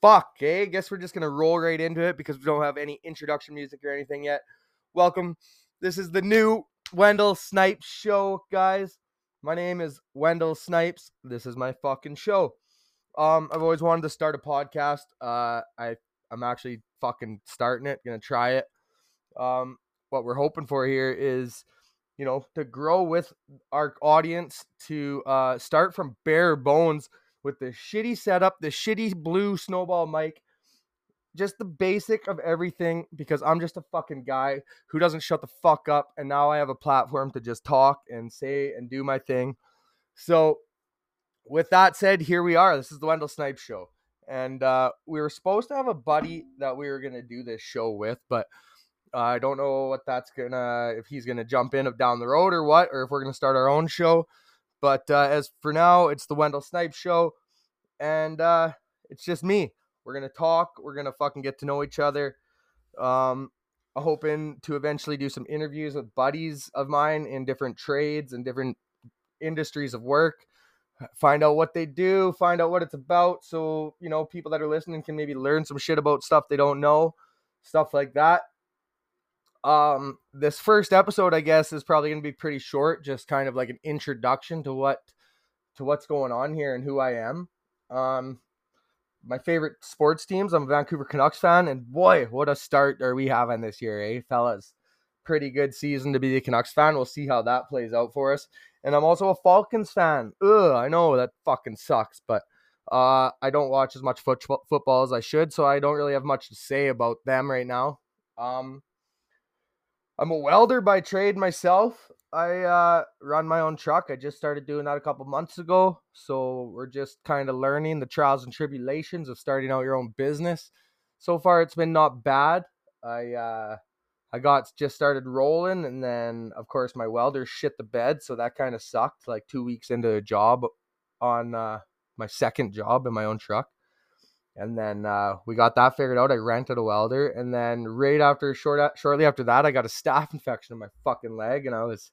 fuck, okay? Guess we're just gonna roll right into it because we don't have any introduction music or anything yet. Welcome. This is the new Wendell Snipes show, guys. My name is Wendell Snipes. This is my fucking show. Um, I've always wanted to start a podcast. Uh, I I'm actually fucking starting it. Gonna try it. Um, what we're hoping for here is, you know, to grow with our audience, to uh, start from bare bones with the shitty setup, the shitty blue snowball mic, just the basic of everything because I'm just a fucking guy who doesn't shut the fuck up. And now I have a platform to just talk and say and do my thing. So, with that said, here we are. This is the Wendell Snipes Show. And uh, we were supposed to have a buddy that we were going to do this show with, but uh, I don't know what that's going to, if he's going to jump in of down the road or what, or if we're going to start our own show. But uh, as for now, it's the Wendell Snipes Show. And uh, it's just me. We're gonna talk. We're gonna fucking get to know each other. Um, I'm hoping to eventually do some interviews with buddies of mine in different trades and different industries of work. Find out what they do, find out what it's about, so you know people that are listening can maybe learn some shit about stuff they don't know, stuff like that. Um, this first episode, I guess, is probably gonna be pretty short, just kind of like an introduction to what to what's going on here and who I am. Um, my favorite sports teams. I'm a Vancouver Canucks fan, and boy, what a start are we having this year, eh, fellas? Pretty good season to be a Canucks fan. We'll see how that plays out for us. And I'm also a Falcons fan. Ugh, I know that fucking sucks, but uh, I don't watch as much football football as I should, so I don't really have much to say about them right now. Um, I'm a welder by trade myself. I uh, run my own truck. I just started doing that a couple months ago. So we're just kind of learning the trials and tribulations of starting out your own business. So far, it's been not bad. I uh, I got just started rolling, and then of course my welder shit the bed, so that kind of sucked. Like two weeks into a job on uh, my second job in my own truck, and then uh, we got that figured out. I rented a welder, and then right after short shortly after that, I got a staph infection in my fucking leg, and I was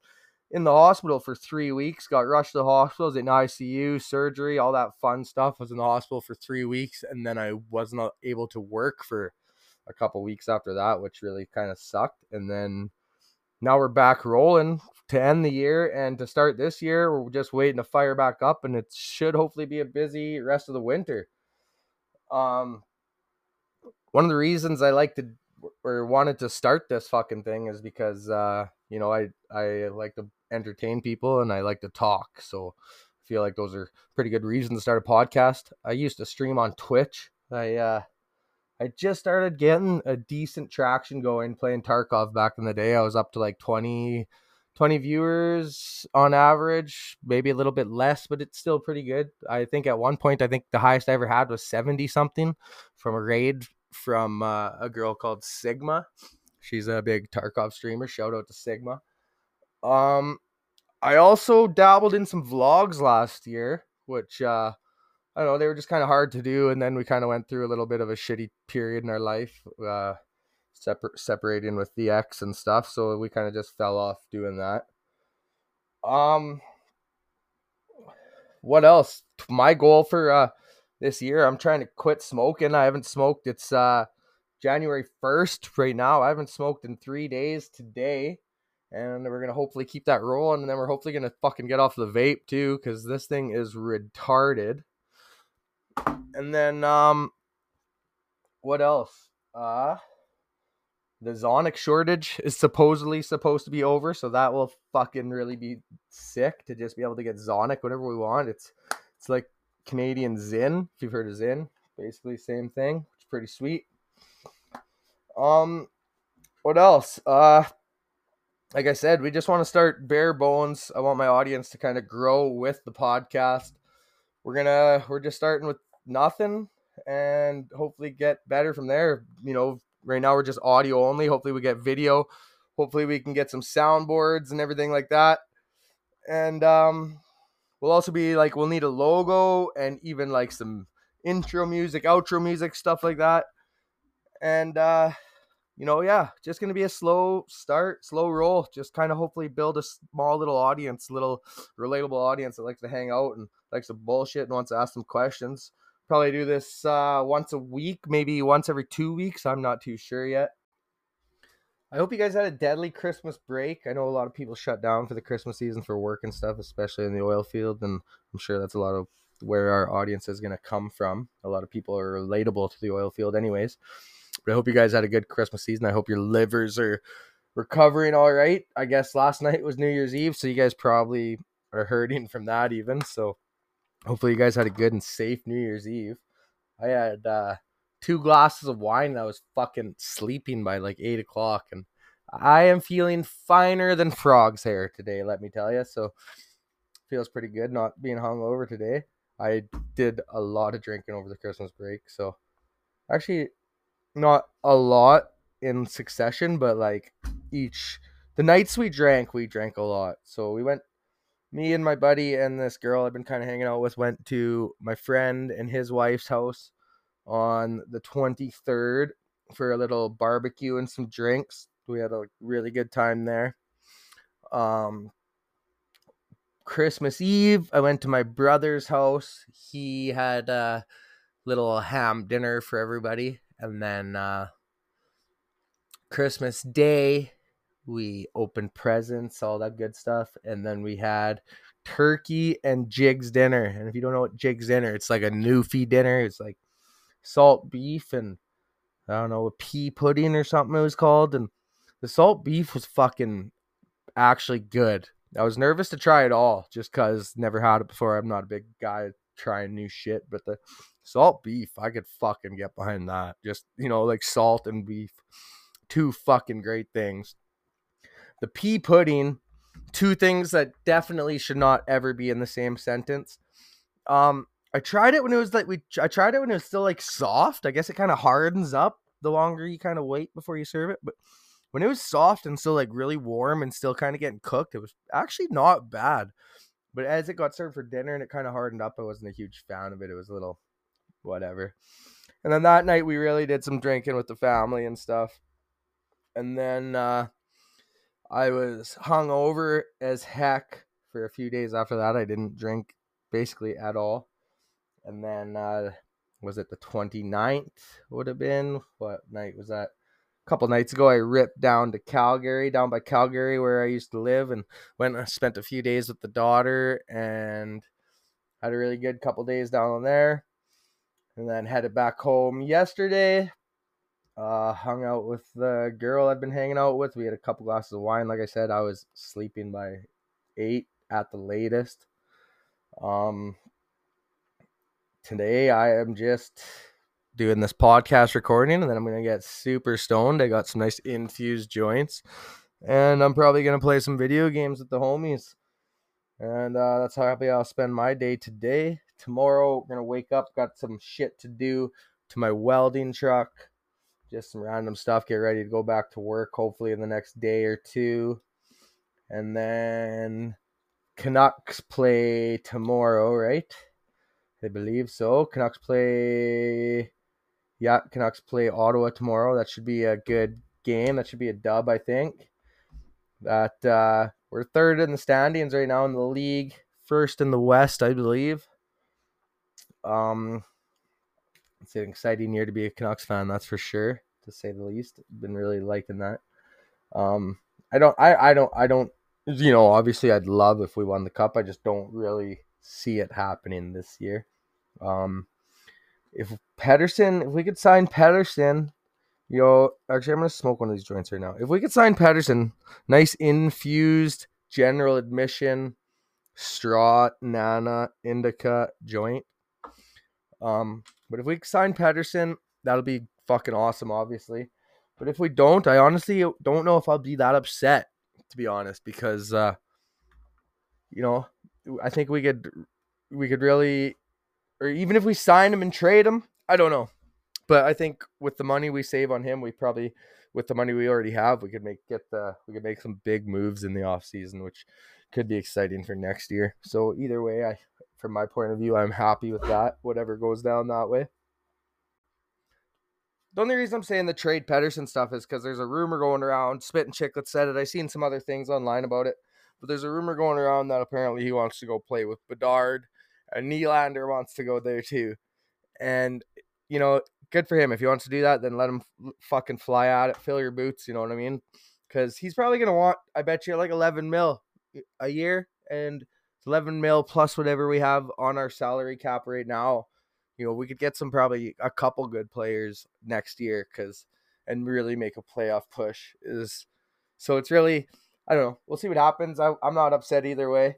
in the hospital for three weeks. Got rushed to the hospital, was in ICU, surgery, all that fun stuff. Was in the hospital for three weeks, and then I wasn't able to work for a couple weeks after that, which really kind of sucked. And then now we're back rolling to end the year and to start this year. We're just waiting to fire back up, and it should hopefully be a busy rest of the winter. Um, one of the reasons I like to or wanted to start this fucking thing is because uh, you know I I like to entertain people and I like to talk. So I feel like those are pretty good reasons to start a podcast. I used to stream on Twitch. I uh I just started getting a decent traction going playing Tarkov back in the day. I was up to like 20 20 viewers on average, maybe a little bit less, but it's still pretty good. I think at one point, I think the highest I ever had was 70 something from a raid from uh, a girl called Sigma. She's a big Tarkov streamer. Shout out to Sigma. Um, I also dabbled in some vlogs last year, which uh, I don't know, they were just kind of hard to do. And then we kind of went through a little bit of a shitty period in our life. Uh, separ- separating with the X and stuff. So we kind of just fell off doing that. Um, what else? My goal for uh this year, I'm trying to quit smoking. I haven't smoked. It's uh January 1st right now. I haven't smoked in three days today. And we're gonna hopefully keep that rolling, and then we're hopefully gonna fucking get off the vape too, because this thing is retarded. And then um what else? Uh the Zonnic shortage is supposedly supposed to be over, so that will fucking really be sick to just be able to get Zonnic whenever we want. It's it's like Canadian Zyn, if you've heard of Zyn, basically same thing. It's pretty sweet. Um, what else? Uh, like I said, we just want to start bare bones. I want my audience to kind of grow with the podcast. We're gonna we're just starting with nothing and hopefully get better from there. You know, Right now we're just audio only. Hopefully we get video. Hopefully we can get some soundboards and everything like that. And um we'll also be like we'll need a logo and even like some intro music, outro music, stuff like that. And uh you know, yeah, just gonna be a slow start, slow roll. Just kind of hopefully build a small little audience, little relatable audience that likes to hang out and likes to bullshit and wants to ask some questions. Probably do this uh, once a week, maybe once every two weeks. I'm not too sure yet. I hope you guys had a deadly Christmas break. I know a lot of people shut down for the Christmas season for work and stuff, especially in the oil field, and I'm sure that's a lot of where our audience is going to come from. A lot of people are relatable to the oil field, anyways. But I hope you guys had a good Christmas season. I hope your livers are recovering all right. I guess last night was New Year's Eve, so you guys probably are hurting from that even. So hopefully you guys had a good and safe New Year's Eve. I had uh, two glasses of wine and I was fucking sleeping by like eight o'clock, and I am feeling finer than frog's hair today. Let me tell you. So feels pretty good not being hungover today. I did a lot of drinking over the Christmas break, so actually not a lot in succession, but like each the nights we drank, we drank a lot. So we went me and my buddy and this girl I've been kind of hanging out with went to my friend and his wife's house on the 23rd for a little barbecue and some drinks. We had a really good time there. Um Christmas Eve, I went to my brother's house. He had a little ham dinner for everybody and then uh Christmas Day, we opened presents, all that good stuff, and then we had turkey and Jiggs dinner. And if you don't know what Jiggs dinner, it's like a newfie dinner. It's like salt beef and I don't know a pea pudding or something it was called. And the salt beef was fucking actually good. I was nervous to try it all just because never had it before. I'm not a big guy trying new shit, but the salt beef, I could fucking get behind that. Just you know, like salt and beef two fucking great things. The pea pudding, two things that definitely should not ever be in the same sentence. Um, I tried it when it was like we I tried it when it was still like soft. I guess it kind of hardens up the longer you kind of wait before you serve it, but when it was soft and still like really warm and still kind of getting cooked, it was actually not bad. But as it got served for dinner and it kind of hardened up, I wasn't a huge fan of it. It was a little whatever. And then that night we really did some drinking with the family and stuff and then uh, I was hung over as heck for a few days after that. I didn't drink basically at all. And then uh, was it the 29th? Would have been what night was that? A couple nights ago, I ripped down to Calgary, down by Calgary where I used to live, and went and spent a few days with the daughter and had a really good couple days down there. And then headed back home yesterday, uh, hung out with the girl I've been hanging out with. We had a couple glasses of wine. Like I said, I was sleeping by eight at the latest. Um, today I am just doing this podcast recording, and then I'm gonna get super stoned. I got some nice infused joints, and I'm probably gonna play some video games with the homies. And uh, that's how happy I'll spend my day today. Tomorrow, gonna wake up, got some shit to do to my welding truck just some random stuff. Get ready to go back to work, hopefully in the next day or two. And then Canucks play tomorrow, right? I believe so. Canucks play. Yeah, Canucks play Ottawa tomorrow. That should be a good game. That should be a dub, I think. That uh, we're third in the standings right now in the league, first in the West, I believe. Um, it's an exciting year to be a Canucks fan, that's for sure, to say the least. Been really liking that. Um, I don't, I, I don't, I don't, you know, obviously I'd love if we won the cup. I just don't really see it happening this year. Um, if Pettersson, if we could sign Pettersson, you know, actually, I'm gonna smoke one of these joints right now. If we could sign Pettersson, nice infused general admission, straw, nana, indica joint. Um, but if we sign Pettersson, that'll be fucking awesome, obviously. But if we don't, I honestly don't know if I'll be that upset, to be honest, because uh, you know, I think we could we could really or even if we sign him and trade him, I don't know. But I think with the money we save on him, we probably with the money we already have, we could make get the we could make some big moves in the off season, which could be exciting for next year. So either way, I from my point of view, I'm happy with that. Whatever goes down that way. The only reason I'm saying the trade Pettersson stuff is because there's a rumor going around. Spittin' Chiclets said it. I seen some other things online about it, but there's a rumor going around that apparently he wants to go play with Bedard, and Nylander wants to go there too. and you know, good for him. If he wants to do that, then let him fucking fly at it. Fill your boots. You know what I mean? Because he's probably gonna want. I bet you like eleven mil a year, and 11 mil plus whatever we have on our salary cap right now. You know, we could get some probably a couple good players next year because and really make a playoff push is so it's really I don't know. We'll see what happens. I, I'm not upset either way.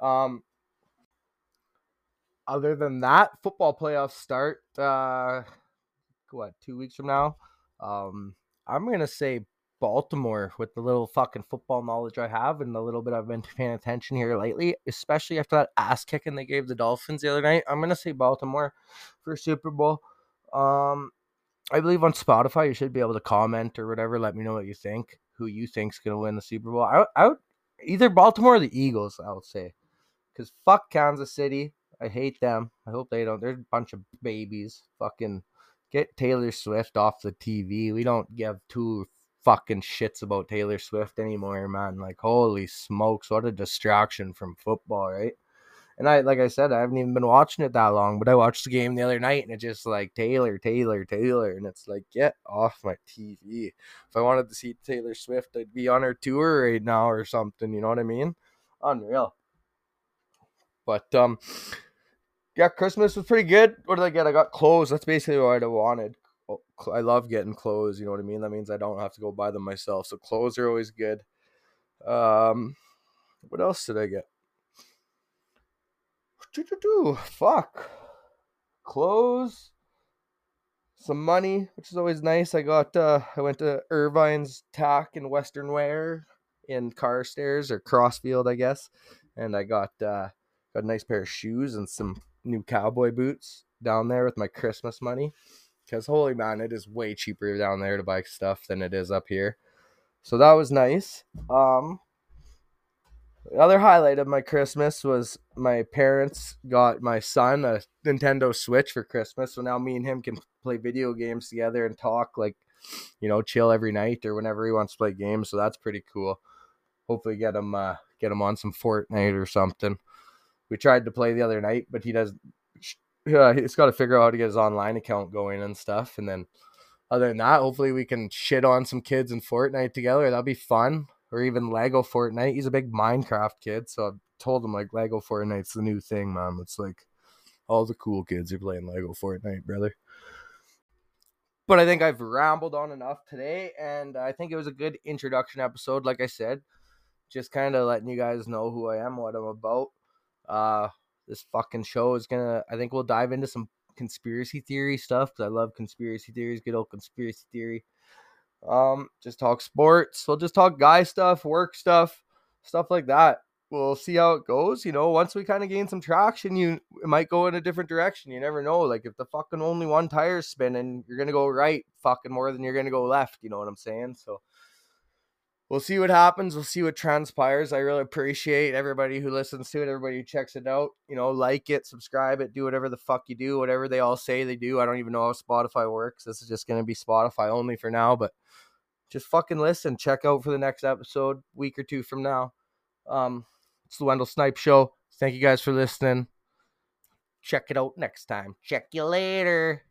Um, other than that, football playoffs start uh, what two weeks from now. Um, I'm gonna say Baltimore with the little fucking football knowledge I have and the little bit I've been paying attention here lately, especially after that ass kicking they gave the Dolphins the other night. I'm gonna say Baltimore for Super Bowl. Um, I believe on Spotify you should be able to comment or whatever. Let me know what you think. Who you think's gonna win the Super Bowl? I, I would either Baltimore or the Eagles. I would say because fuck Kansas City. I hate them. I hope they don't. They're a bunch of babies. Fucking get Taylor Swift off the TV. We don't give two fucking shits about Taylor Swift anymore, man. Like, holy smokes, what a distraction from football, right? And I, like I said, I haven't even been watching it that long, but I watched the game the other night and it's just like Taylor, Taylor, Taylor. And it's like, get off my TV. If I wanted to see Taylor Swift, I'd be on her tour right now or something. You know what I mean? Unreal. But, um, yeah, Christmas was pretty good. What did I get? I got clothes. That's basically what I wanted. Oh, I love getting clothes. You know what I mean? That means I don't have to go buy them myself. So clothes are always good. Um, what else did I get? Fuck. Clothes. Some money, which is always nice. I got. uh I went to Irvine's Tack in Western Wear in Carstairs or Crossfield, I guess, and I got uh got a nice pair of shoes and some new cowboy boots down there with my Christmas money because holy man, it is way cheaper down there to buy stuff than it is up here. So that was nice. Um, the other highlight of my Christmas was my parents got my son a Nintendo Switch for Christmas. So now me and him can play video games together and talk like, you know, chill every night or whenever he wants to play games. So that's pretty cool. Hopefully get him uh, get him on some Fortnite or something. We tried to play the other night, but he does yeah, he's got to figure out how to get his online account going and stuff. And then other than that, hopefully we can shit on some kids in Fortnite together. That'll be fun. Or even Lego Fortnite. He's a big Minecraft kid, so I've told him like Lego Fortnite's the new thing, man. It's like all the cool kids are playing Lego Fortnite, brother. But I think I've rambled on enough today, and I think it was a good introduction episode. Like I said, just kind of letting you guys know who I am, what I'm about. Uh, this fucking show is gonna. I think we'll dive into some conspiracy theory stuff because I love conspiracy theories. Good old conspiracy theory. Um, just talk sports. We'll just talk guy stuff, work stuff, stuff like that. We'll see how it goes. You know, once we kind of gain some traction, you it might go in a different direction. You never know. Like if the fucking only one tire's spinning, you're gonna go right fucking more than you're gonna go left. You know what I'm saying? So we'll see what happens. We'll see what transpires. I really appreciate everybody who listens to it, everybody who checks it out. You know, like it, subscribe it, do whatever the fuck you do, whatever they all say they do. I don't even know how Spotify works. This is just going to be Spotify only for now, but just fucking listen. Check out for the next episode, week or two from now. Um, it's the Wendell Snipe Show. Thank you guys for listening. Check it out next time. Check you later.